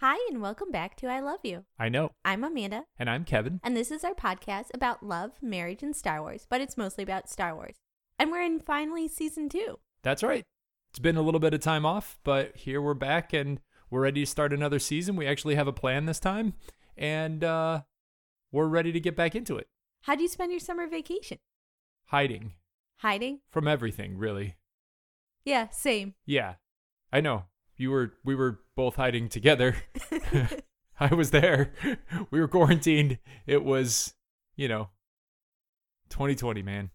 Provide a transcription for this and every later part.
Hi, and welcome back to I Love You. I know. I'm Amanda, And I'm Kevin. and this is our podcast about love, marriage, and Star Wars, but it's mostly about Star Wars. And we're in finally season two. That's right. It's been a little bit of time off, but here we're back and we're ready to start another season. We actually have a plan this time, and uh, we're ready to get back into it. How do you spend your summer vacation? Hiding Hiding? from everything, really. Yeah, same. Yeah, I know. You were, we were both hiding together. I was there. We were quarantined. It was, you know, 2020, man.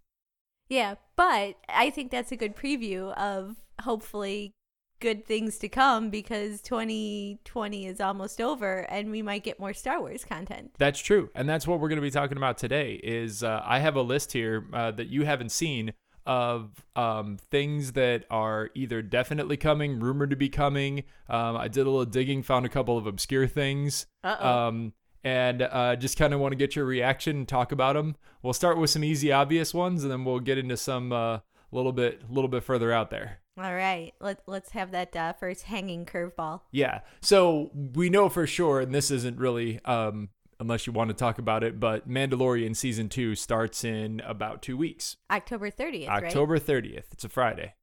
yeah, but I think that's a good preview of hopefully good things to come because 2020 is almost over and we might get more Star Wars content. That's true, and that's what we're going to be talking about today. Is uh, I have a list here uh, that you haven't seen of um, things that are either definitely coming, rumored to be coming. Um, I did a little digging, found a couple of obscure things, um, and uh, just kind of want to get your reaction and talk about them. We'll start with some easy, obvious ones, and then we'll get into some uh, a little bit, a little bit further out there. All right, let, let's have that uh, first hanging curveball. Yeah. So we know for sure, and this isn't really, um, unless you want to talk about it, but Mandalorian season two starts in about two weeks, October 30th, right? October 30th. It's a Friday.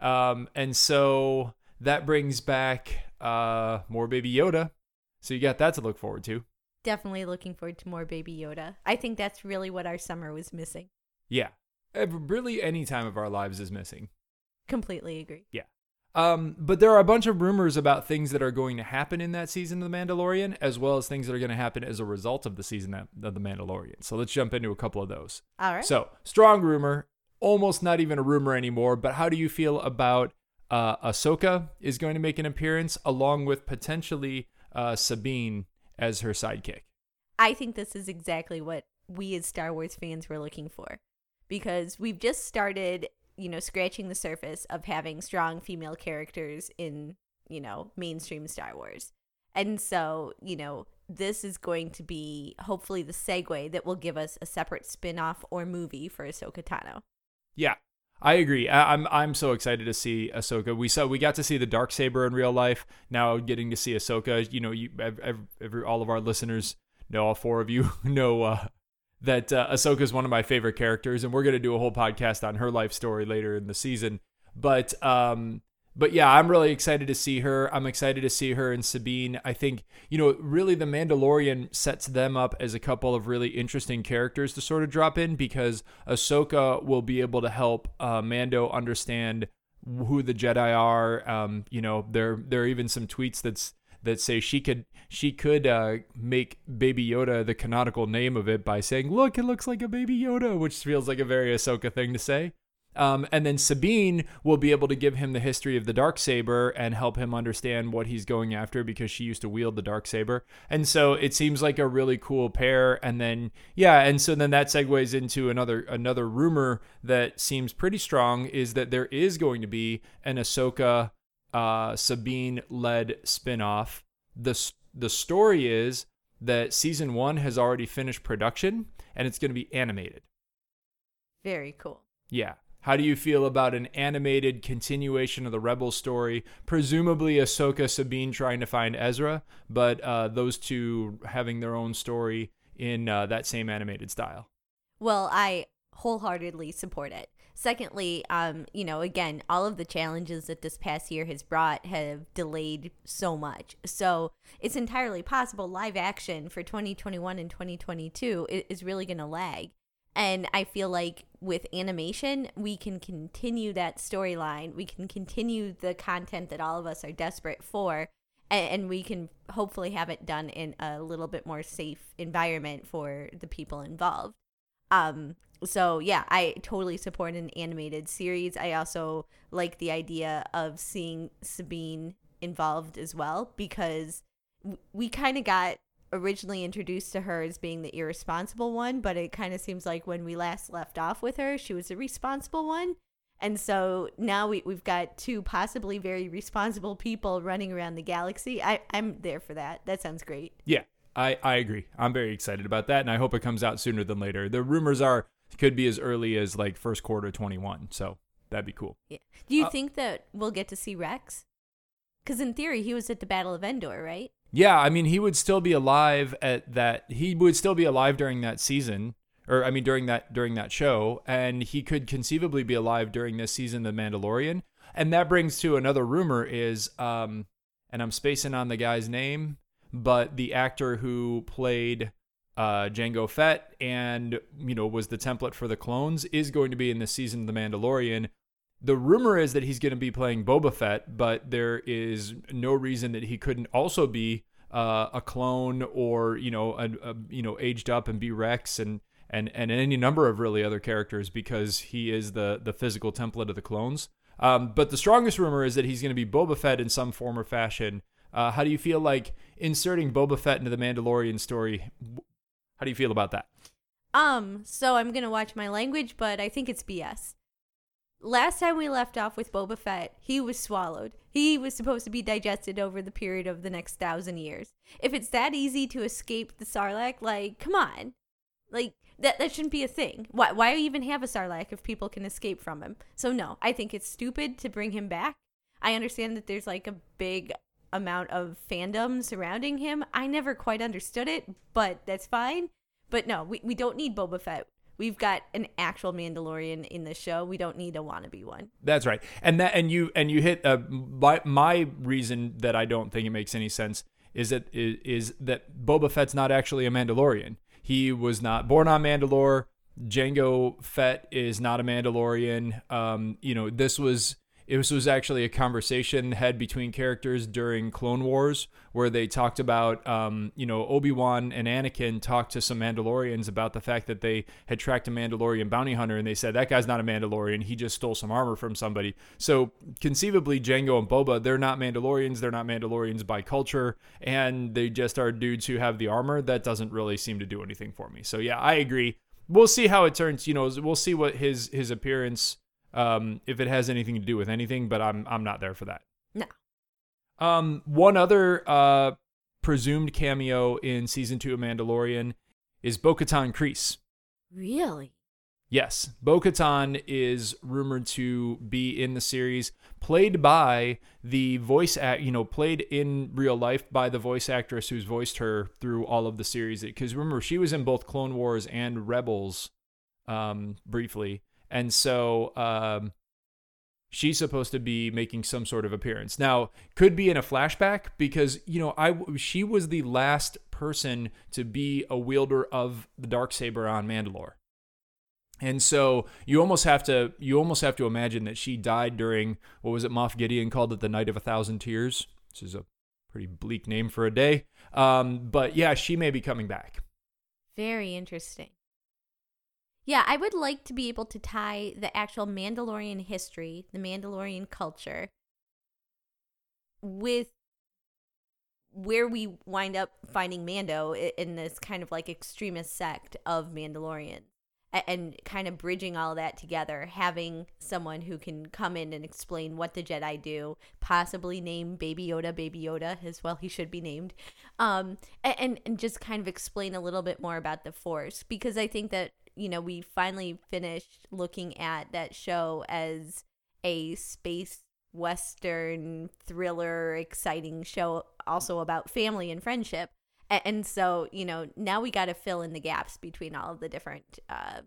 Um, and so that brings back uh, more Baby Yoda. So you got that to look forward to. Definitely looking forward to more Baby Yoda. I think that's really what our summer was missing. Yeah. Really, any time of our lives is missing. Completely agree. Yeah. Um, but there are a bunch of rumors about things that are going to happen in that season of The Mandalorian, as well as things that are going to happen as a result of the season of The Mandalorian. So let's jump into a couple of those. All right. So, strong rumor, almost not even a rumor anymore, but how do you feel about uh, Ahsoka is going to make an appearance along with potentially uh, Sabine as her sidekick? I think this is exactly what we as Star Wars fans were looking for because we've just started, you know, scratching the surface of having strong female characters in, you know, mainstream Star Wars. And so, you know, this is going to be hopefully the segue that will give us a separate spin off or movie for Ahsoka Tano. Yeah, I agree. I, I'm I'm so excited to see Ahsoka. We saw we got to see the dark saber in real life. Now getting to see Ahsoka. You know, you every, every all of our listeners know, all four of you know uh, that uh, Ahsoka is one of my favorite characters, and we're gonna do a whole podcast on her life story later in the season. But um, but yeah, I'm really excited to see her. I'm excited to see her and Sabine. I think, you know, really the Mandalorian sets them up as a couple of really interesting characters to sort of drop in because Ahsoka will be able to help uh, Mando understand who the Jedi are. Um, you know, there there are even some tweets that's that say she could she could uh, make Baby Yoda the canonical name of it by saying, "Look, it looks like a Baby Yoda," which feels like a very Ahsoka thing to say. Um, and then Sabine will be able to give him the history of the dark saber and help him understand what he's going after because she used to wield the dark saber. And so it seems like a really cool pair. And then yeah, and so then that segues into another another rumor that seems pretty strong is that there is going to be an Ahsoka uh, Sabine led spinoff. The the story is that season one has already finished production and it's going to be animated. Very cool. Yeah. How do you feel about an animated continuation of the Rebel story? Presumably Ahsoka Sabine trying to find Ezra, but uh, those two having their own story in uh, that same animated style. Well, I wholeheartedly support it. Secondly, um, you know, again, all of the challenges that this past year has brought have delayed so much. So it's entirely possible live action for 2021 and 2022 is really going to lag. And I feel like with animation, we can continue that storyline. We can continue the content that all of us are desperate for. And we can hopefully have it done in a little bit more safe environment for the people involved. Um, so yeah, I totally support an animated series. I also like the idea of seeing Sabine involved as well because we kind of got originally introduced to her as being the irresponsible one, but it kind of seems like when we last left off with her, she was the responsible one. And so now we, we've got two possibly very responsible people running around the galaxy. I, I'm there for that. That sounds great. Yeah, I, I agree. I'm very excited about that, and I hope it comes out sooner than later. The rumors are could be as early as like first quarter 21, so that'd be cool. Yeah. Do you Uh, think that we'll get to see Rex? Because in theory, he was at the Battle of Endor, right? Yeah, I mean, he would still be alive at that. He would still be alive during that season, or I mean, during that during that show, and he could conceivably be alive during this season, of The Mandalorian. And that brings to another rumor is, um, and I'm spacing on the guy's name, but the actor who played uh, Jango Fett and you know was the template for the clones is going to be in the season of The Mandalorian. The rumor is that he's going to be playing Boba Fett, but there is no reason that he couldn't also be uh, a clone or you know a, a, you know aged up and be Rex and and and any number of really other characters because he is the the physical template of the clones. Um, but the strongest rumor is that he's going to be Boba Fett in some form or fashion. Uh, how do you feel like inserting Boba Fett into the Mandalorian story? How do you feel about that? Um, so I'm gonna watch my language, but I think it's BS. Last time we left off with Boba Fett, he was swallowed. He was supposed to be digested over the period of the next thousand years. If it's that easy to escape the Sarlacc, like, come on. Like, that, that shouldn't be a thing. Why, why even have a Sarlacc if people can escape from him? So, no, I think it's stupid to bring him back. I understand that there's like a big amount of fandom surrounding him. I never quite understood it, but that's fine. But no, we, we don't need Boba Fett. We've got an actual Mandalorian in the show. We don't need a wannabe one. That's right. And that and you and you hit uh, my, my reason that I don't think it makes any sense is that is, that Boba Fett's not actually a Mandalorian. He was not born on Mandalore. Jango Fett is not a Mandalorian. Um, you know, this was it was, was actually a conversation had between characters during Clone Wars where they talked about, um, you know, Obi Wan and Anakin talked to some Mandalorians about the fact that they had tracked a Mandalorian bounty hunter, and they said that guy's not a Mandalorian. He just stole some armor from somebody. So conceivably, Jango and Boba, they're not Mandalorians. They're not Mandalorians by culture, and they just are dudes who have the armor. That doesn't really seem to do anything for me. So yeah, I agree. We'll see how it turns. You know, we'll see what his his appearance um, if it has anything to do with anything, but I'm I'm not there for that. No. Um, one other uh, presumed cameo in season two of Mandalorian is Bo-Katan Kryze. Really? Yes, Bo-Katan is rumored to be in the series, played by the voice act, you know, played in real life by the voice actress who's voiced her through all of the series. Because remember, she was in both Clone Wars and Rebels, um, briefly and so um, she's supposed to be making some sort of appearance. Now, could be in a flashback because you know I she was the last person to be a wielder of the dark saber on Mandalore. And so you almost have to you almost have to imagine that she died during what was it Moff Gideon called it the night of a thousand tears, which is a pretty bleak name for a day. Um, but yeah, she may be coming back. Very interesting. Yeah, I would like to be able to tie the actual Mandalorian history, the Mandalorian culture, with where we wind up finding Mando in this kind of like extremist sect of Mandalorians and kind of bridging all that together, having someone who can come in and explain what the Jedi do, possibly name Baby Yoda Baby Yoda as well. He should be named, um, and and just kind of explain a little bit more about the Force because I think that you know, we finally finished looking at that show as a space western thriller exciting show also about family and friendship. And so you know now we got to fill in the gaps between all of the different uh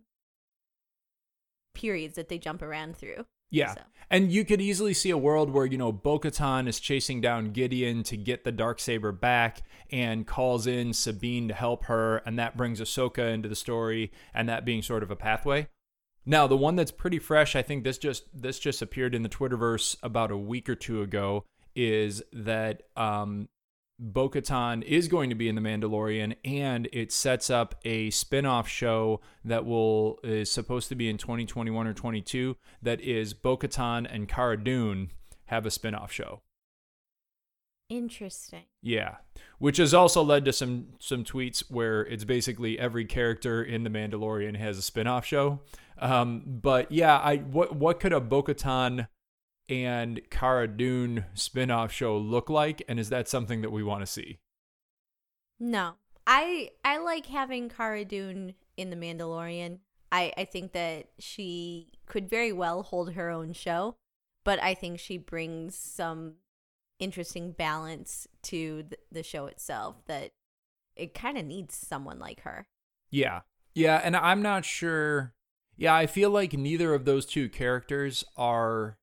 periods that they jump around through yeah. So. And you could easily see a world where, you know, Bo Katan is chasing down Gideon to get the dark saber back and calls in Sabine to help her. And that brings Ahsoka into the story and that being sort of a pathway. Now, the one that's pretty fresh, I think this just this just appeared in the Twitterverse about a week or two ago, is that um, Bo Katan is going to be in The Mandalorian, and it sets up a spin off show that will is supposed to be in 2021 or 22. That is Bo Katan and Cara Dune have a spin off show. Interesting. Yeah, which has also led to some some tweets where it's basically every character in the Mandalorian has a spin-off show. Um, but yeah, I what what could a Bo-Katan and Cara Dune spin-off show look like and is that something that we want to see? No. I I like having Cara Dune in The Mandalorian. I I think that she could very well hold her own show, but I think she brings some interesting balance to the, the show itself that it kind of needs someone like her. Yeah. Yeah, and I'm not sure. Yeah, I feel like neither of those two characters are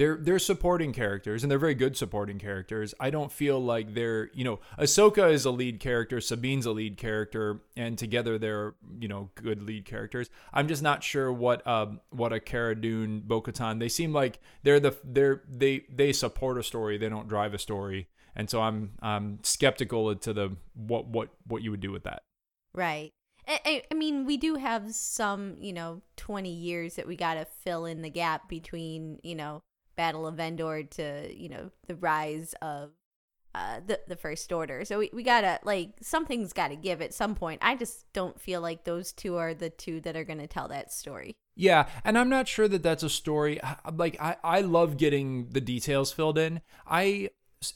they're they're supporting characters and they're very good supporting characters. I don't feel like they're, you know, Ahsoka is a lead character, Sabine's a lead character, and together they're, you know, good lead characters. I'm just not sure what um what a Cara Dune, Bo-Katan, they seem like they're the they're they they support a story, they don't drive a story. And so I'm I'm skeptical to the what what what you would do with that. Right. I, I mean, we do have some, you know, 20 years that we got to fill in the gap between, you know, Battle of Endor to, you know, the rise of uh, the the First Order. So we, we gotta like something's got to give at some point. I just don't feel like those two are the two that are to tell that story. Yeah, and I'm not sure that that's a story. Like I I love getting the details filled in. I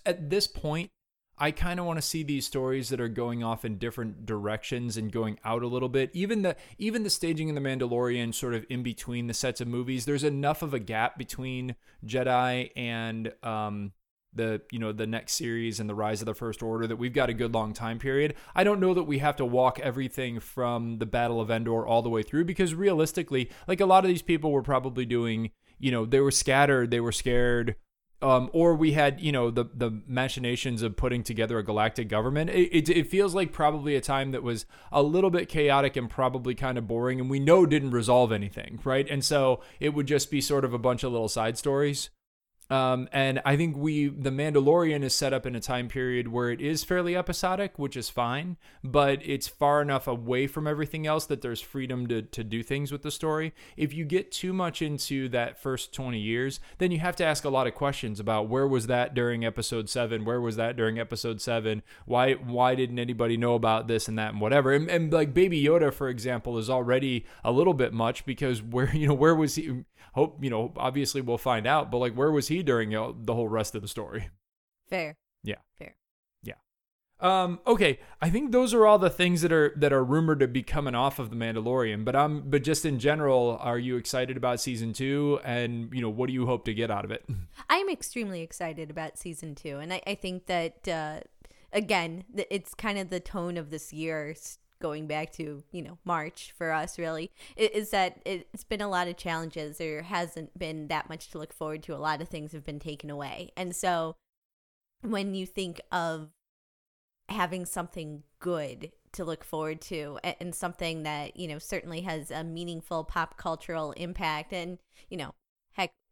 at this point I kind of want to see these stories that are going off in different directions and going out a little bit. Even the even the staging in the Mandalorian sort of in between the sets of movies, there's enough of a gap between Jedi and um the you know the next series and the rise of the first order that we've got a good long time period. I don't know that we have to walk everything from the Battle of Endor all the way through because realistically, like a lot of these people were probably doing, you know, they were scattered, they were scared, um, or we had you know the the machinations of putting together a galactic government. It, it, it, feels like probably a time that was a little bit chaotic and probably kind of boring, and we know didn't resolve anything, right? And so it would just be sort of a bunch of little side stories. Um, and I think we, the Mandalorian is set up in a time period where it is fairly episodic, which is fine, but it's far enough away from everything else that there's freedom to, to do things with the story. If you get too much into that first 20 years, then you have to ask a lot of questions about where was that during episode seven? Where was that during episode seven? Why, why didn't anybody know about this and that and whatever? And, and like Baby Yoda, for example, is already a little bit much because where, you know, where was he? Hope, you know, obviously we'll find out, but like, where was he? during you know, the whole rest of the story. Fair. Yeah. Fair. Yeah. Um, okay, I think those are all the things that are that are rumored to be coming off of the Mandalorian. But um, but just in general, are you excited about season two? And you know, what do you hope to get out of it? I'm extremely excited about season two, and I, I think that uh, again, it's kind of the tone of this year going back to you know March for us really is that it's been a lot of challenges. There hasn't been that much to look forward to. A lot of things have been taken away, and so when you think of having something good to look forward to and something that you know certainly has a meaningful pop cultural impact and you know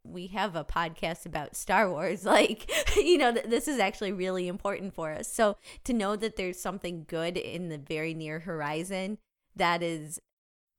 we have a podcast about Star Wars. Like, you know, th- this is actually really important for us. So to know that there's something good in the very near horizon, that is,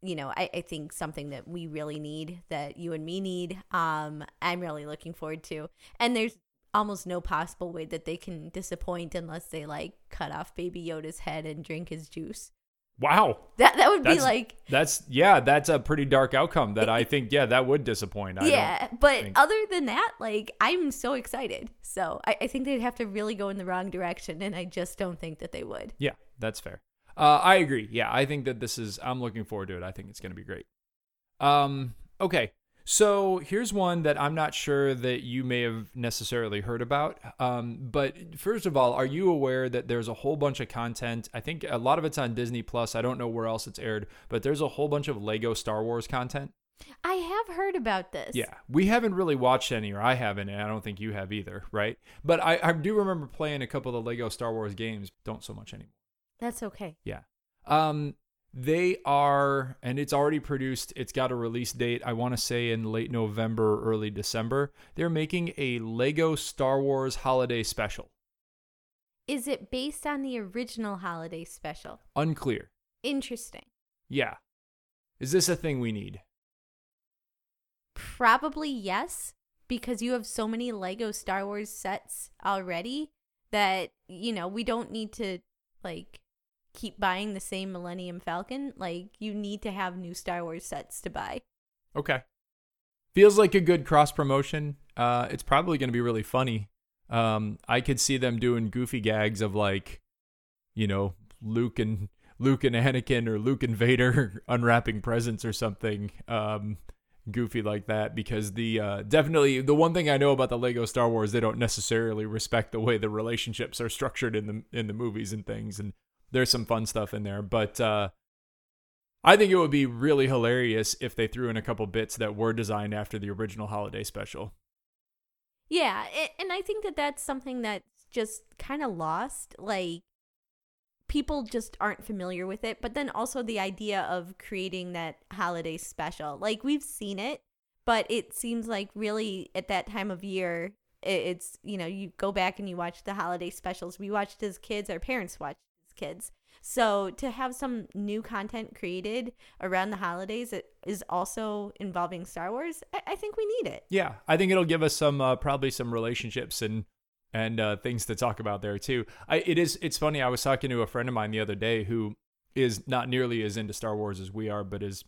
you know, I, I think something that we really need, that you and me need. Um, I'm really looking forward to. And there's almost no possible way that they can disappoint unless they like cut off Baby Yoda's head and drink his juice. Wow. That that would that's, be like That's yeah, that's a pretty dark outcome that I think yeah, that would disappoint. I yeah, but think. other than that, like I'm so excited. So I, I think they'd have to really go in the wrong direction and I just don't think that they would. Yeah, that's fair. Uh, I agree. Yeah, I think that this is I'm looking forward to it. I think it's gonna be great. Um okay. So here's one that I'm not sure that you may have necessarily heard about. Um, but first of all, are you aware that there's a whole bunch of content? I think a lot of it's on Disney Plus. I don't know where else it's aired, but there's a whole bunch of Lego Star Wars content. I have heard about this. Yeah, we haven't really watched any, or I haven't, and I don't think you have either, right? But I, I do remember playing a couple of the Lego Star Wars games. Don't so much anymore. That's okay. Yeah. Um, they are, and it's already produced. It's got a release date, I want to say in late November, early December. They're making a Lego Star Wars holiday special. Is it based on the original holiday special? Unclear. Interesting. Yeah. Is this a thing we need? Probably yes, because you have so many Lego Star Wars sets already that, you know, we don't need to, like, keep buying the same Millennium Falcon. Like you need to have new Star Wars sets to buy. Okay. Feels like a good cross promotion. Uh, it's probably going to be really funny. Um, I could see them doing goofy gags of like, you know, Luke and Luke and Anakin or Luke and Vader unwrapping presents or something. Um, goofy like that because the uh, definitely the one thing I know about the Lego Star Wars they don't necessarily respect the way the relationships are structured in the in the movies and things and there's some fun stuff in there but uh, I think it would be really hilarious if they threw in a couple bits that were designed after the original holiday special. Yeah, and I think that that's something that's just kind of lost. Like people just aren't familiar with it, but then also the idea of creating that holiday special. Like we've seen it, but it seems like really at that time of year it's you know you go back and you watch the holiday specials we watched as kids our parents watched kids so to have some new content created around the holidays that is also involving Star Wars, I, I think we need it. Yeah, I think it'll give us some uh, probably some relationships and and uh, things to talk about there too. I it is it's funny. I was talking to a friend of mine the other day who is not nearly as into Star Wars as we are, but is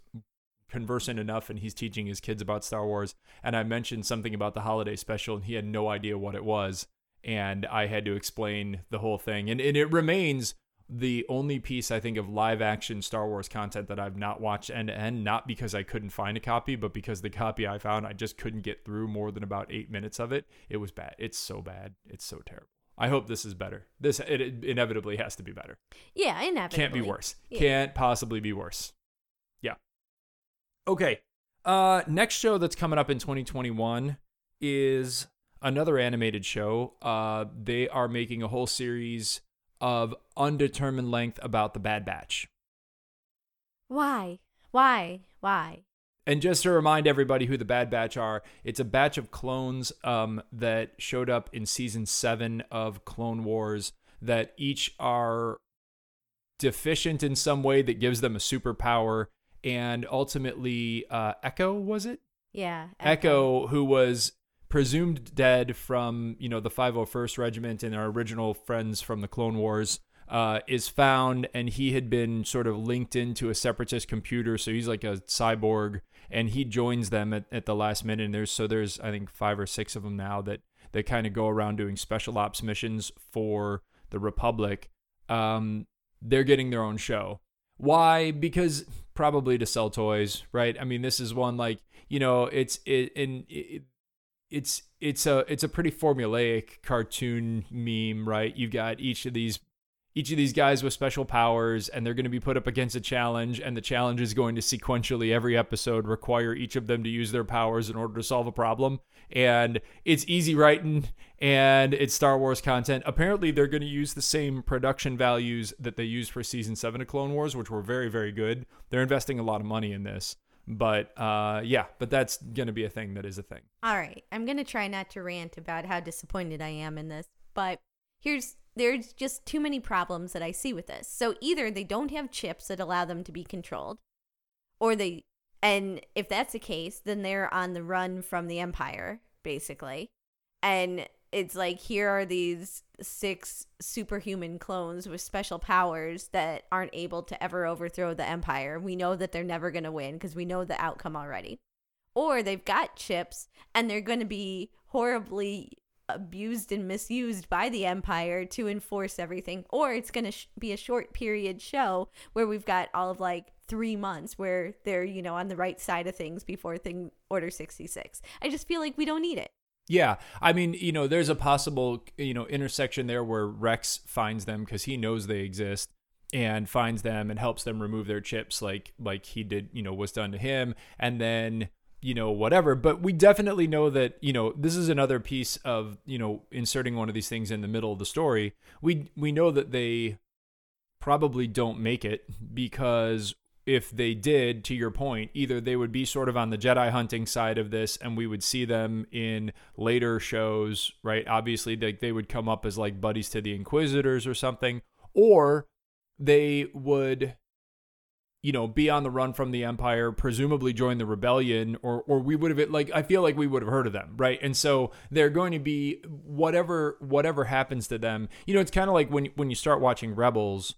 conversant enough and he's teaching his kids about Star Wars. And I mentioned something about the holiday special and he had no idea what it was. And I had to explain the whole thing. And, and it remains the only piece I think of live action Star Wars content that I've not watched end to end, not because I couldn't find a copy, but because the copy I found, I just couldn't get through more than about eight minutes of it. It was bad. It's so bad. It's so terrible. I hope this is better. This it, it inevitably has to be better. Yeah, inevitably. Can't be worse. Yeah. Can't possibly be worse. Yeah. Okay. Uh next show that's coming up in 2021 is another animated show. Uh they are making a whole series of undetermined length about the Bad Batch. Why? Why? Why? And just to remind everybody who the Bad Batch are, it's a batch of clones um, that showed up in season seven of Clone Wars that each are deficient in some way that gives them a superpower. And ultimately, uh, Echo, was it? Yeah. Echo, Echo who was presumed dead from you know the 501st Regiment and our original friends from the Clone Wars. Uh, is found. And he had been sort of linked into a separatist computer. So he's like a cyborg. And he joins them at, at the last minute. And there's so there's i think five or six of them now that they kind of go around doing special ops missions for the republic. Um, they're getting their own show. Why? Because probably to sell toys right? I mean this is one like you know it's it in it, it's it's a it's a pretty formulaic cartoon meme, right? You've got each of these each of these guys with special powers and they're going to be put up against a challenge and the challenge is going to sequentially every episode require each of them to use their powers in order to solve a problem and it's easy writing and it's Star Wars content. Apparently they're going to use the same production values that they used for season 7 of Clone Wars which were very very good. They're investing a lot of money in this. But uh, yeah, but that's going to be a thing that is a thing. All right. I'm going to try not to rant about how disappointed I am in this, but here's there's just too many problems that I see with this. So either they don't have chips that allow them to be controlled, or they, and if that's the case, then they're on the run from the Empire, basically. And it's like here are these six superhuman clones with special powers that aren't able to ever overthrow the empire. We know that they're never going to win because we know the outcome already. Or they've got chips and they're going to be horribly abused and misused by the empire to enforce everything or it's going to sh- be a short period show where we've got all of like 3 months where they're you know on the right side of things before thing order 66 i just feel like we don't need it yeah, I mean, you know, there's a possible, you know, intersection there where Rex finds them because he knows they exist and finds them and helps them remove their chips, like like he did, you know, was done to him, and then you know whatever. But we definitely know that you know this is another piece of you know inserting one of these things in the middle of the story. We we know that they probably don't make it because if they did, to your point, either they would be sort of on the Jedi hunting side of this and we would see them in later shows, right? Obviously, like they would come up as like buddies to the Inquisitors or something, or they would you know be on the run from the empire presumably join the rebellion or or we would have like i feel like we would have heard of them right and so they're going to be whatever whatever happens to them you know it's kind of like when when you start watching rebels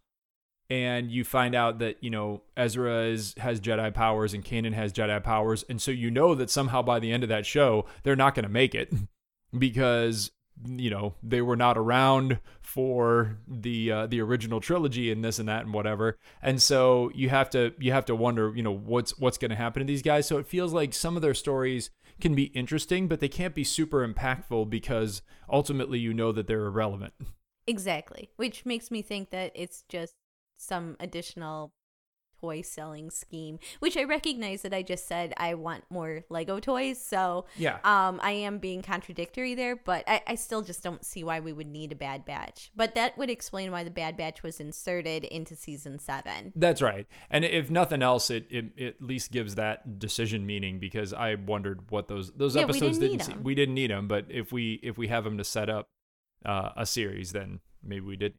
and you find out that you know Ezra is has Jedi powers and Kanan has Jedi powers, and so you know that somehow by the end of that show they're not going to make it because you know they were not around for the uh, the original trilogy and this and that and whatever and so you have to you have to wonder you know what's what's going to happen to these guys so it feels like some of their stories can be interesting but they can't be super impactful because ultimately you know that they're irrelevant Exactly. Which makes me think that it's just some additional toy selling scheme, which I recognize that I just said I want more Lego toys. So Yeah. um, I am being contradictory there, but I, I still just don't see why we would need a Bad Batch. But that would explain why the Bad Batch was inserted into season seven. That's right. And if nothing else, it, it, it at least gives that decision meaning because I wondered what those those Yeah, we episodes didn't didn't see. We didn't need them, but if we if we have them to set up uh, a series, then maybe we did.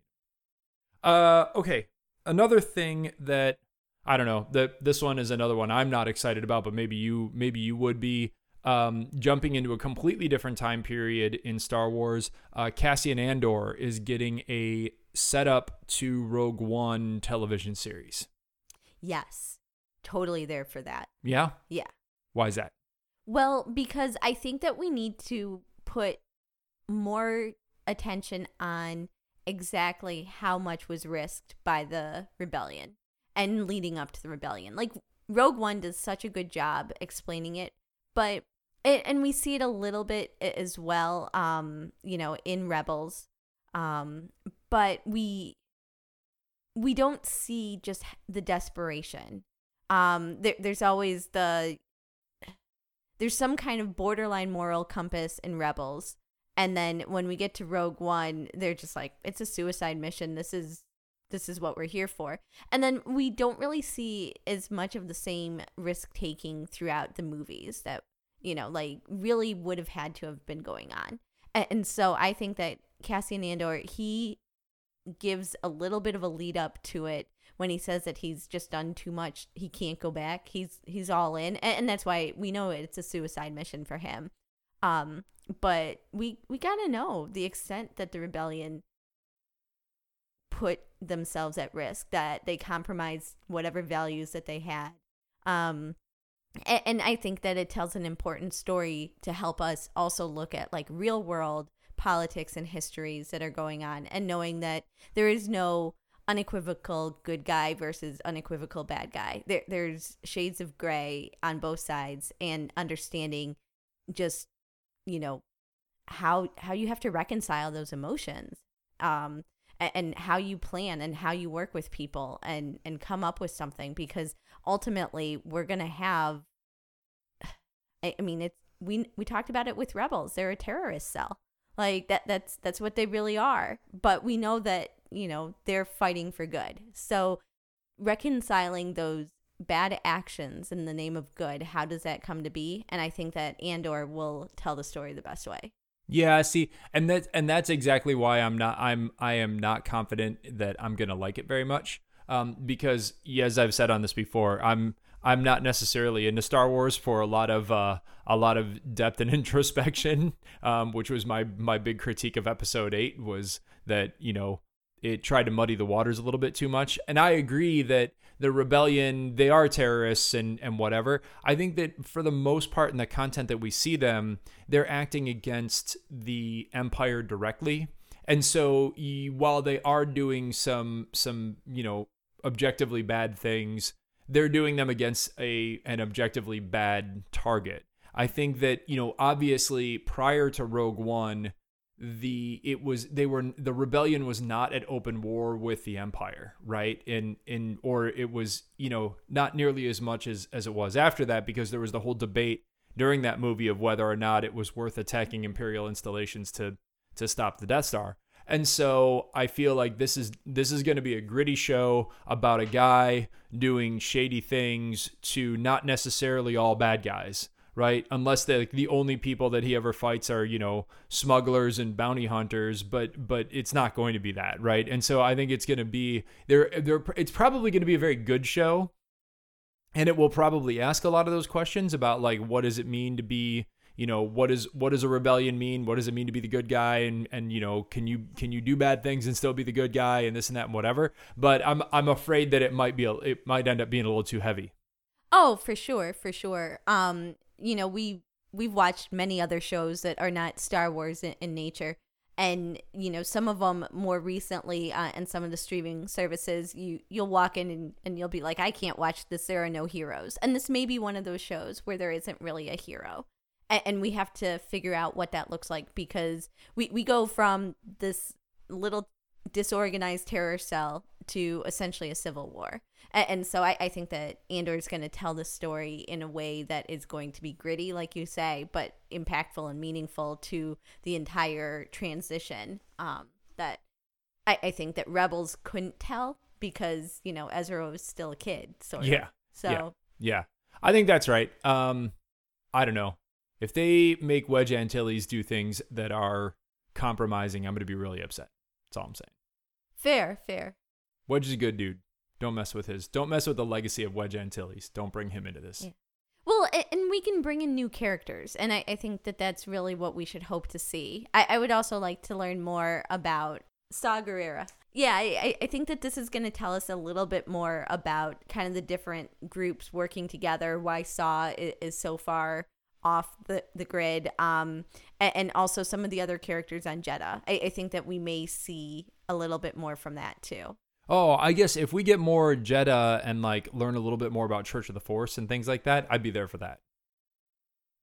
Uh, okay. Another thing that I don't know that this one is another one I'm not excited about, but maybe you maybe you would be. Um, jumping into a completely different time period in Star Wars, uh, Cassian Andor is getting a setup to Rogue One television series. Yes, totally there for that. Yeah. Yeah. Why is that? Well, because I think that we need to put more attention on exactly how much was risked by the rebellion and leading up to the rebellion. Like Rogue One does such a good job explaining it, but it, and we see it a little bit as well um you know in Rebels. Um but we we don't see just the desperation. Um there, there's always the there's some kind of borderline moral compass in Rebels. And then when we get to Rogue One, they're just like, it's a suicide mission. This is this is what we're here for. And then we don't really see as much of the same risk taking throughout the movies that, you know, like really would have had to have been going on. And, so I think that Cassian Andor, he gives a little bit of a lead up to it when he says that he's just done too much he can't go back he's he's all in and, and that's why we know it's a suicide mission for him um but we we gotta know the extent that the rebellion put themselves at risk that they compromised whatever values that they had um and, and i think that it tells an important story to help us also look at like real world politics and histories that are going on and knowing that there is no unequivocal good guy versus unequivocal bad guy. There there's shades of gray on both sides and understanding just you know how how you have to reconcile those emotions. Um and how you plan and how you work with people and and come up with something because ultimately we're going to have I mean it's we we talked about it with rebels. They're a terrorist cell. Like that that's that's what they really are. But we know that you know they're fighting for good. So reconciling those bad actions in the name of good how does that come to be? And i think that andor will tell the story the best way. Yeah, see, and that's and that's exactly why I'm not I'm I am not confident that I'm gonna like it very much. Um, because as I've said on this before, I'm I'm not necessarily into Star Wars for a lot of uh, a lot of depth and introspection, um, which was my my big critique of Episode Eight was that you know it tried to muddy the waters a little bit too much, and I agree that the rebellion they are terrorists and and whatever. I think that for the most part in the content that we see them, they're acting against the empire directly. And so while they are doing some some, you know, objectively bad things, they're doing them against a an objectively bad target. I think that, you know, obviously prior to Rogue One, the it was they were the rebellion was not at open war with the empire right? And and or it was you know not nearly as much as as it was after that because there was the whole debate during that movie of whether or not it was worth attacking imperial installations to to stop the death star. And so i feel like this is this is going to be a gritty show about a guy doing shady things to not necessarily all bad guys right? Unless the like, the only people that he ever fights are you know smugglers and bounty hunters, but but it's not going to be that, right? And so I think it's going to be there. There, it's probably going to be a very good show, and it will probably ask a lot of those questions about like what does it mean to be you know what is what does a rebellion mean what does it mean to be the good guy and and you know can you can you do bad things and still be the good guy and this and that and whatever but i'm i'm afraid that it might be a, it might end up being a little too heavy Oh, for sure, for sure. Um, you know, we we've watched many other shows that are not Star Wars in, in nature, and you know some of them more recently uh, and some of the streaming services you you'll walk in and, and you'll be like i can't watch this. There are no heroes. And this may be one of those shows where there isn't really a hero. And, and we have to figure out what that looks like because we, we go from this little disorganized terror cell to essentially a civil war and, so I, I think that andor is going to tell the story in a way that is going to be gritty like you say but impactful and meaningful to the entire transition um, that I, I think that rebels couldn't tell because you know ezra was still a kid sort of Yeah. so Yeah. Yeah. I think that's right. Um, I don't know. If they make Wedge Antilles do things that are compromising, I'm going to be really upset. That's all I'm saying. fair fair Wedge is a good dude. Don't mess with his. Don't mess with the legacy of Wedge Antilles. Don't bring him into this. Yeah. Well, and we can bring in new characters, and I, I think that that's really what we should hope to see. I, I would also like to learn more about Saw Gerrera. Yeah, I, I- think that this is going to tell us a little bit more about kind of the different groups working together, why Saw is, is so far off the, the grid, um, and, and also some of the other characters on Jedha. I, I think that we may see a little bit more from that too. Oh, I guess if we get more Jedha and like learn a little bit more about Church of the Force and things like that, I'd be there for that.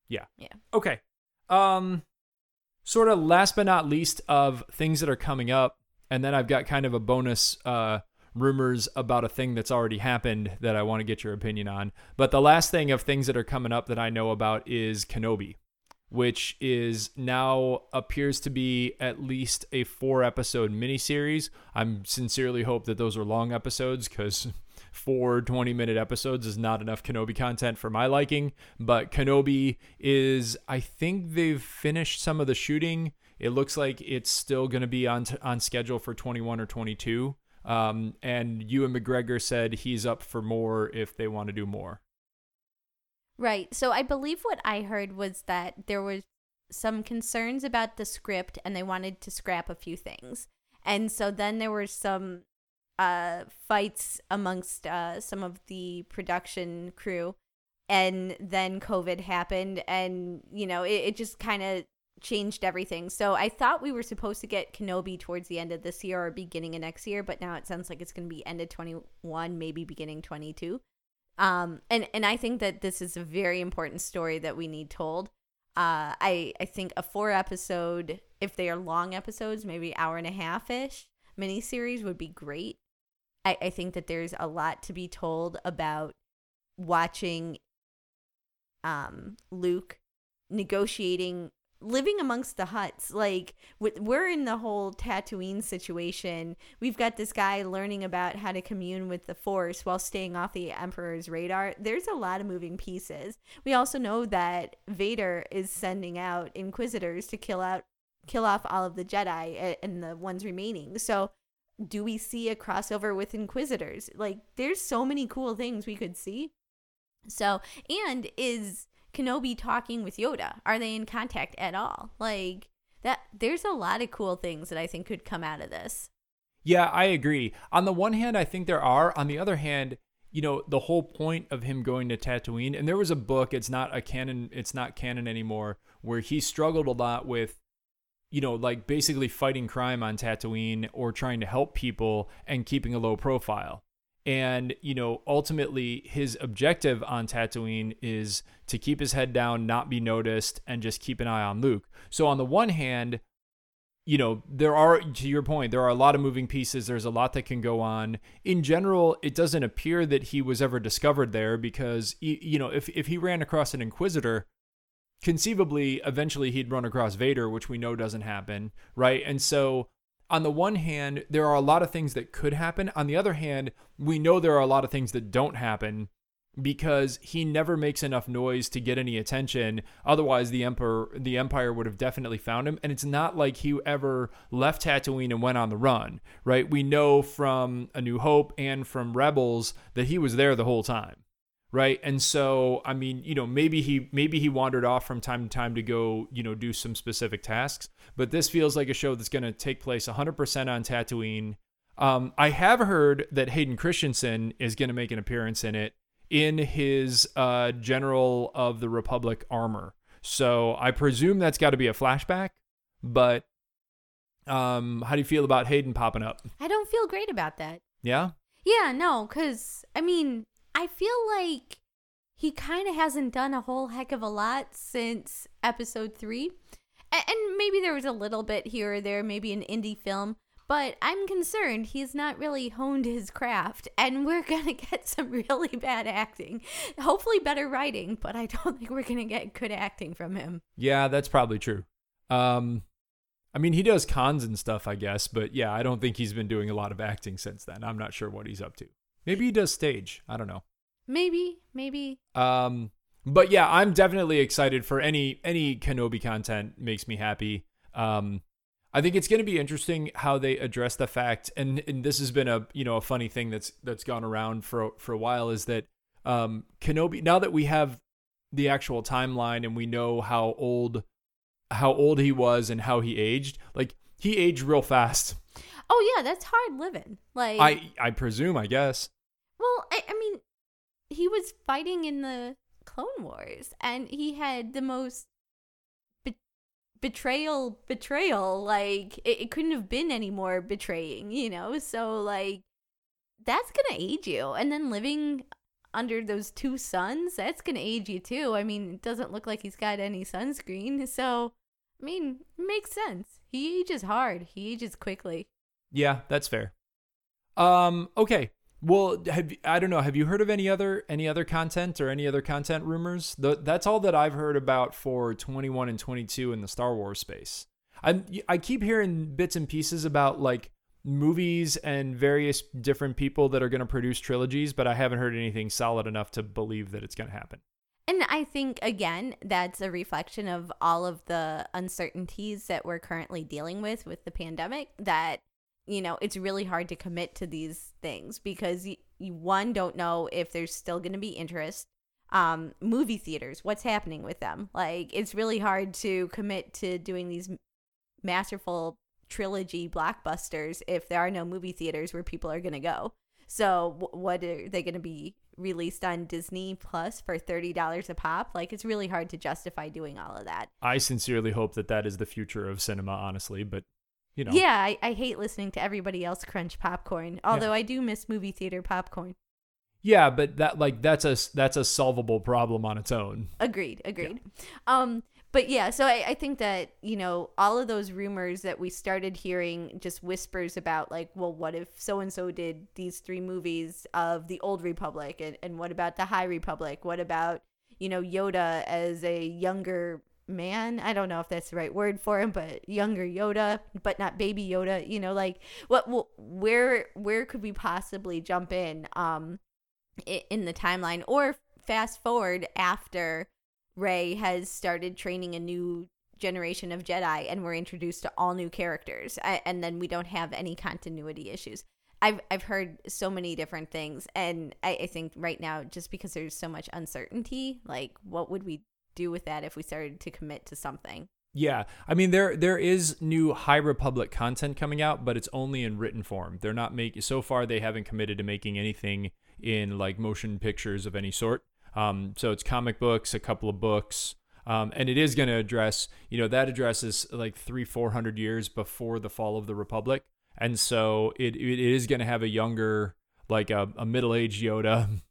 Yeah. Yeah. Okay. Um sort of last but not least of things that are coming up and then I've got kind of a bonus uh rumors about a thing that's already happened that I want to get your opinion on. But the last thing of things that are coming up that I know about is Kenobi, which is now appears to be at least a four episode miniseries. I'm sincerely hope that those are long episodes because four 20 minute episodes is not enough Kenobi content for my liking. But Kenobi is, I think they've finished some of the shooting. It looks like it's still going to be on t- on schedule for 21 or 22. Um, and Ewan McGregor said he's up for more if they want to do more. Right. So I believe what I heard was that there was some concerns about the script and they wanted to scrap a few things. And so then there were some uh fights amongst uh some of the production crew and then COVID happened and you know, it, it just kind of changed everything. So I thought we were supposed to get Kenobi towards the end of this year or beginning of next year, but now it sounds like it's going to be end of 21, maybe beginning 22 um and and i think that this is a very important story that we need told. Uh i i think a four episode if they are long episodes maybe hour and a half ish miniseries would be great. I i think that there's a lot to be told about watching um luke negotiating living amongst the Hutts like we're in the whole tatooine situation. We've got this guy learning about how to commune with the force while staying off the emperor's radar. There's a lot of moving pieces. We also know that vader is sending out inquisitors to kill out kill off all of the jedi eh, and the ones remaining. So do we see a crossover with inquisitors? Like there's so many cool things we could see. So and is Kenobi talking with Yoda? Are they in contact at all? Like that there's a lot of cool things that I think could come out of this. Yeah, I agree. On the one hand, I think there are. On the other hand, you know, the whole point of him going to Tatooine, and there was a book, it's not a canon, it's not canon anymore, where he struggled a lot with, you know, like basically fighting crime on Tatooine or trying to help people and keeping a low profile. And, you know, ultimately his objective on Tatooine is to keep his head down, not be noticed, and just keep an eye on Luke. So on the one hand, you know, there are, to your point, there are a lot of moving pieces. There's a lot that can go on. In general, it doesn't appear that he was ever discovered there because, you know, if, if he ran across an Inquisitor, conceivably, eventually he'd run across Vader, which we know doesn't happen, right? And so, on the one hand, there are a lot of things that could happen. On the other hand, we know there are a lot of things that don't happen because he never makes enough noise to get any attention. Otherwise, the emperor, the empire would have definitely found him. And it's not like he ever left Tatooine and went on the run, right? We know from A New Hope and from Rebels that he was there the whole time, right? And so, I mean, you know, maybe he maybe he wandered off from time to time to go, you know, do some specific tasks. But this feels like a show that's going to take place 100% on Tatooine. Um, I have heard that Hayden Christensen is going to make an appearance in it in his uh, General of the Republic armor. So I presume that's got to be a flashback, but Um, how do you feel about Hayden popping up? I don't feel great about that. Yeah. Yeah, no, because, I mean, I feel like he kind of hasn't done a whole heck of a lot since episode three. A- And maybe there was a little bit here or there, maybe an indie film, but I'm concerned he's not really honed his craft, and we're gonna get some really bad acting. Hopefully, better writing, but I don't think we're gonna get good acting from him. Yeah, that's probably true. Um, I mean, he does cons and stuff, I guess, but yeah, I don't think he's been doing a lot of acting since then. I'm not sure what he's up to. Maybe he does stage. I don't know. Maybe, maybe. Um, but yeah, I'm definitely excited for any any Kenobi content. Makes me happy. Um, I think it's going to be interesting how they address the fact, and, and this has been a you know a funny thing that's that's gone around for for a while is that um, Kenobi. Now that we have the actual timeline and we know how old how old he was and how he aged, like he aged real fast. Oh yeah, that's hard living. Like I I presume, I guess. Well, I, I mean, he was fighting in the Clone Wars, and he had the most be- betrayal, betrayal. Like it, it couldn't have been any more betraying, you know. So like, that's gonna age you, and then living under those two suns, that's gonna age you too. I mean, it doesn't look like he's got any sunscreen, so I mean, it makes sense. He ages hard. He ages quickly. Yeah, that's fair. Um, okay. Well, have I don't know. Have you heard of any other any other content or any other content rumors? The, that's all that I've heard about for 21 and 22 in the Star Wars space. I I keep hearing bits and pieces about like movies and various different people that are going to produce trilogies, but I haven't heard anything solid enough to believe that it's going to happen. And I think, again, that's a reflection of all of the uncertainties that we're currently dealing with with the pandemic. That, you know, it's really hard to commit to these things because you, you one, don't know if there's still going to be interest. Um, movie theaters, what's happening with them? Like, it's really hard to commit to doing these masterful trilogy blockbusters if there are no movie theaters where people are going to go. So, w- what are they going to be released on Disney Plus for $30 a pop? Like, it's really hard to justify doing all of that. I sincerely hope that that is the future of cinema, honestly, but you know. Yeah, I, I hate listening to everybody else crunch popcorn, although I do miss movie theater popcorn. Yeah, but that like that's a that's a solvable problem on its own. Agreed, agreed. Um, but yeah, so I, I think that, you know, all of those rumors that we started hearing just whispers about like, well, what if so and so did these three movies of the old Republic and, and what about the High Republic? What about, you know, Yoda as a younger man? I don't know if that's the right word for him, but younger Yoda, but not baby Yoda, you know, like what where where could we possibly jump in um in the timeline or fast forward after Rey has started training a new generation of Jedi and we're introduced to all new characters and then we don't have any continuity issues. I've I've heard so many different things and I, I think right now just because there's so much uncertainty, like what would we do with that if we started to commit to something? Yeah, I mean there there is new High Republic content coming out, but it's only in written form. They're not making so far they haven't committed to making anything in like motion pictures of any sort. Um, so it's comic books, a couple of books, um, and it is going to address you know that addresses like three four hundred years before the fall of the Republic, and so it it is going to have a younger like a, a middle aged Yoda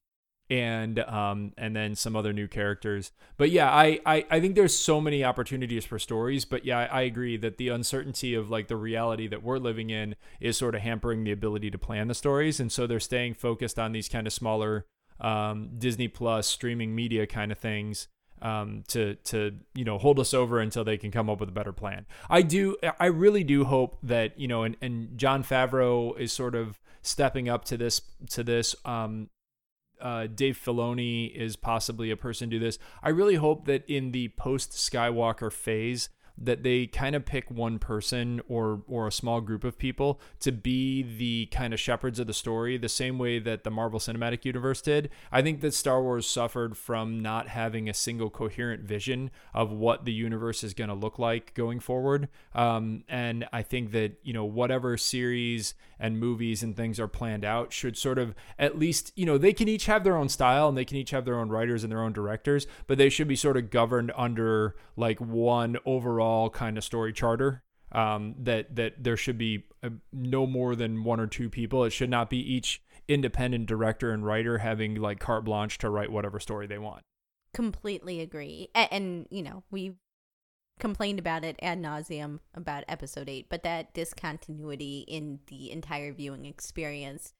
and um and then some other new characters but yeah I, I i think there's so many opportunities for stories but yeah I, agree that the uncertainty of like the reality that we're living in is sort of hampering the ability to plan the stories and so they're staying focused on these kind of smaller um disney plus streaming media kind of things um, to to you know hold us over until they can come up with a better plan. I do I really do hope that you know and, and Jon Favreau is sort of stepping up to this to this um, uh, Dave Filoni is possibly a person to do this. I really hope that in the post Skywalker phase that they kind of pick one person or or a small group of people to be the kind of shepherds of the story the same way that the Marvel Cinematic Universe did. I think that Star Wars suffered from not having a single coherent vision of what the universe is going to look like going forward. Um, and I think that, you know, whatever series and movies and things are planned out should sort of at least, you know, they can each have their own style and they can each have their own writers and their own directors, but they should be sort of governed under like one overall kind of story charter. Um, that that there should be uh, no more than one or two people. It should not be each independent director and writer having like carte blanche to write whatever story they want. Completely agree. And, and you know, we've complained about it ad nauseum about episode eight, but that discontinuity in the entire viewing experience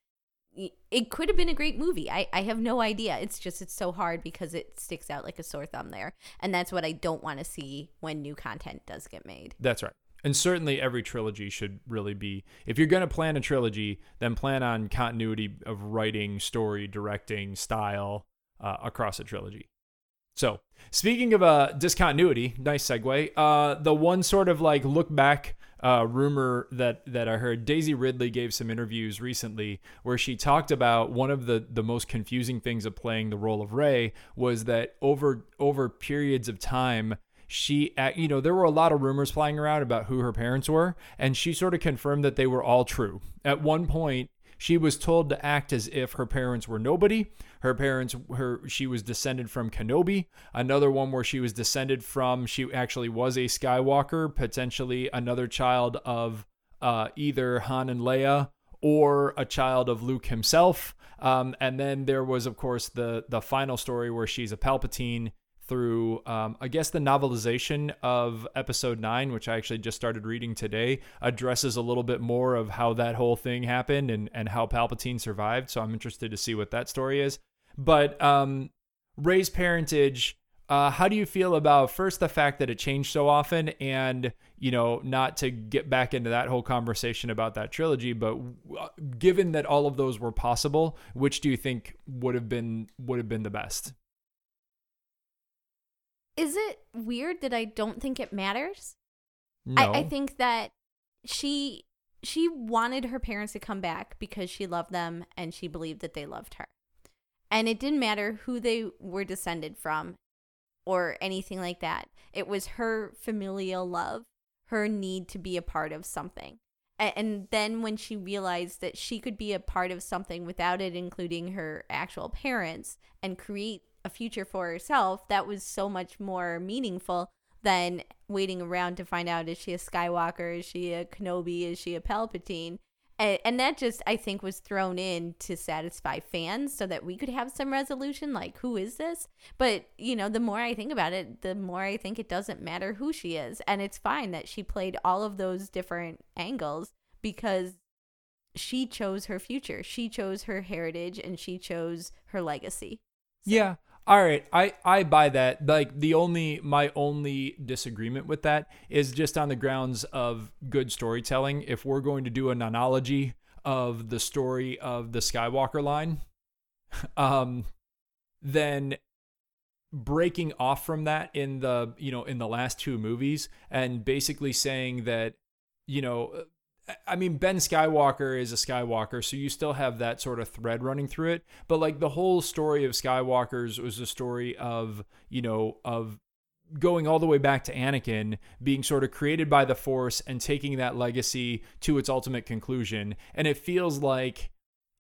it could have been a great movie. I, I have no idea. It's just it's so hard because it sticks out like a sore thumb there. And that's what I don't want to see when new content does get made. That's right. And certainly every trilogy should really be if you're going to plan a trilogy, then plan on continuity of writing, story, directing, style uh, across a trilogy. So, speaking of uh, discontinuity, nice segue. Uh, the one sort of like look back uh, rumor that that I heard. Daisy Ridley gave some interviews recently where she talked about one of the the most confusing things of playing the role of Rey was that over over periods of time she you know there were a lot of rumors flying around about who her parents were and she sort of confirmed that they were all true at one point she was told to act as if her parents were nobody her parents her she was descended from Kenobi. Another one where she was descended from she actually was a Skywalker, potentially another child of uh, either Han and Leia or a child of Luke himself. Um, and then there was, of course, the the final story where she's a Palpatine through, um, I guess, the novelization of Episode Nine, which I actually just started reading today, addresses a little bit more of how that whole thing happened and and how Palpatine survived. So I'm interested to see what that story is. But um, Rey's parentage, uh, how do you feel about first the fact that it changed so often, and you know, not to get back into that whole conversation about that trilogy, but uh, given that all of those were possible, which do you think would have been would have been the best? Is it weird that I don't think it matters? No. I, I think that she she wanted her parents to come back because she loved them and she believed that they loved her. And it didn't matter who they were descended from or anything like that. It was her familial love, her need to be a part of something. And then when she realized that she could be a part of something without it including her actual parents and create a future for herself, that was so much more meaningful than waiting around to find out is she a Skywalker, is she a Kenobi, is she a Palpatine? And, and that just, I think, was thrown in to satisfy fans so that we could have some resolution like, who is this? But, you know, the more I think about it, the more I think it doesn't matter who she is. And it's fine that she played all of those different angles because she chose her future. She chose her heritage and she chose her legacy. So. Yeah. All right, I I buy that. Like the only my only disagreement with that is just on the grounds of good storytelling. If we're going to do an analogy of the story of the Skywalker line, um then breaking off from that in the, you know, in the last two movies and basically saying that you know I mean, Ben Skywalker is a Skywalker, so you still have that sort of thread running through it. But like the whole story of Skywalkers was a story of, you know, of going all the way back to Anakin being sort of created by the Force and taking that legacy to its ultimate conclusion. And it feels like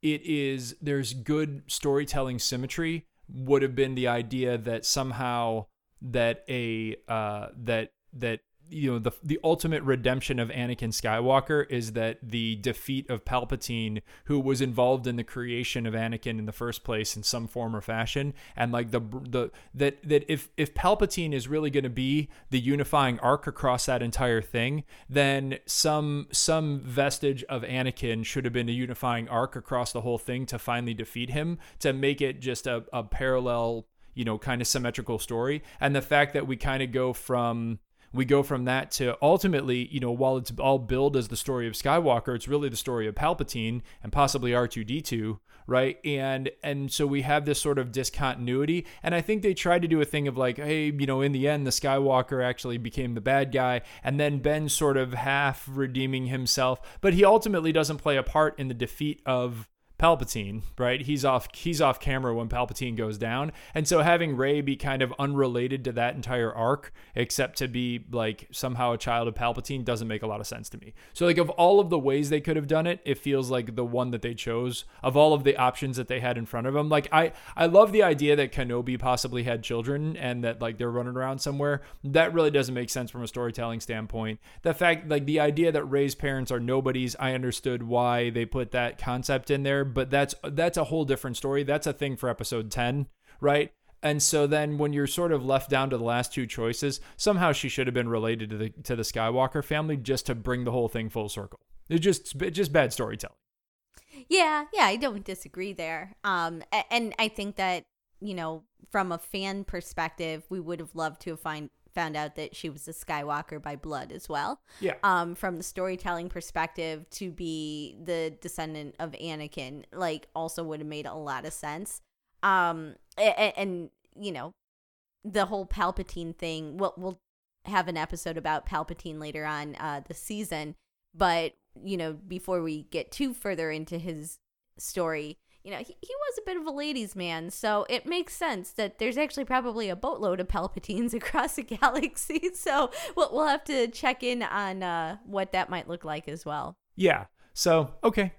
it is, there's good storytelling symmetry, would have been the idea that somehow that a, uh, that, that you know the the ultimate redemption of Anakin Skywalker is that the defeat of Palpatine who was involved in the creation of Anakin in the first place in some form or fashion and like the the that that if if Palpatine is really going to be the unifying arc across that entire thing then some some vestige of Anakin should have been a unifying arc across the whole thing to finally defeat him to make it just a, a parallel you know kind of symmetrical story. And the fact that we kind of go from we go from that to ultimately, you know, while it's all billed as the story of Skywalker, it's really the story of Palpatine and possibly R2D2, right? And and so we have this sort of discontinuity. And I think they tried to do a thing of like, hey, you know, in the end, the Skywalker actually became the bad guy, and then Ben sort of half redeeming himself, but he ultimately doesn't play a part in the defeat of Palpatine, right? He's off he's off camera when Palpatine goes down. And so having Rey be kind of unrelated to that entire arc except to be like somehow a child of Palpatine doesn't make a lot of sense to me. So like of all of the ways they could have done it, it feels like the one that they chose of all of the options that they had in front of them. Like I I love the idea that Kenobi possibly had children and that like they're running around somewhere. That really doesn't make sense from a storytelling standpoint. The fact like the idea that Rey's parents are nobodies, I understood why they put that concept in there but that's that's a whole different story. That's a thing for episode 10, right? And so then when you're sort of left down to the last two choices, somehow she should have been related to the to the Skywalker family just to bring the whole thing full circle. It's just it's just bad storytelling. Yeah, yeah, I don't disagree there. Um and I think that, you know, from a fan perspective, we would have loved to have find found out that she was a Skywalker by blood as well. Yeah. Um, from the storytelling perspective, to be the descendant of Anakin, like, also would have made a lot of sense. Um, and, and you know, the whole Palpatine thing. We'll we'll have an episode about Palpatine later on uh, the season, but you know, before we get too further into his story, you know, he, he was a bit of a ladies' man, so it makes sense that there's actually probably a boatload of Palpatines across the galaxy. So we'll, we'll have to check in on uh, what that might look like as well. Yeah. So, okay.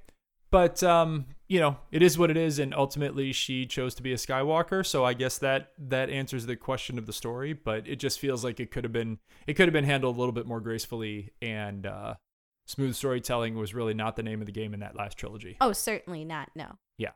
But, um, you know, it is what it is, and ultimately she chose to be a Skywalker. So I guess that that answers the question of the story. But it just feels like it could have been it could have been handled a little bit more gracefully, and uh, smooth storytelling was really not the name of the game in that last trilogy. Oh, certainly not. No. Yeah.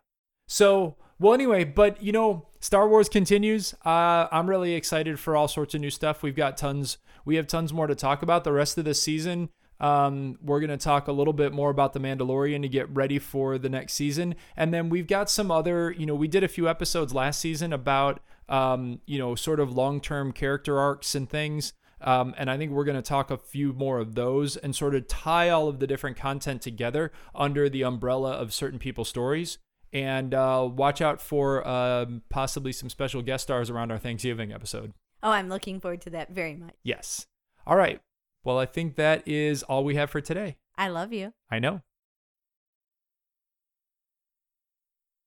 So, well, anyway, but you know, Star Wars continues. Uh, I'm really excited for all sorts of new stuff. We've got tons. We have tons more to talk about the rest of the season. Um, we're going to talk a little bit more about The Mandalorian to get ready for the next season. And then we've got some other, you know, we did a few episodes last season about, um, you know, sort of long term character arcs and things. Um, and I think we're going to talk a few more of those and sort of tie all of the different content together under the umbrella of certain people's stories and uh, watch out for um, possibly some special guest stars around our Thanksgiving episode. Oh, I'm looking forward to that very much. Yes. All right. Well, I think that is all we have for today. I love you. I know.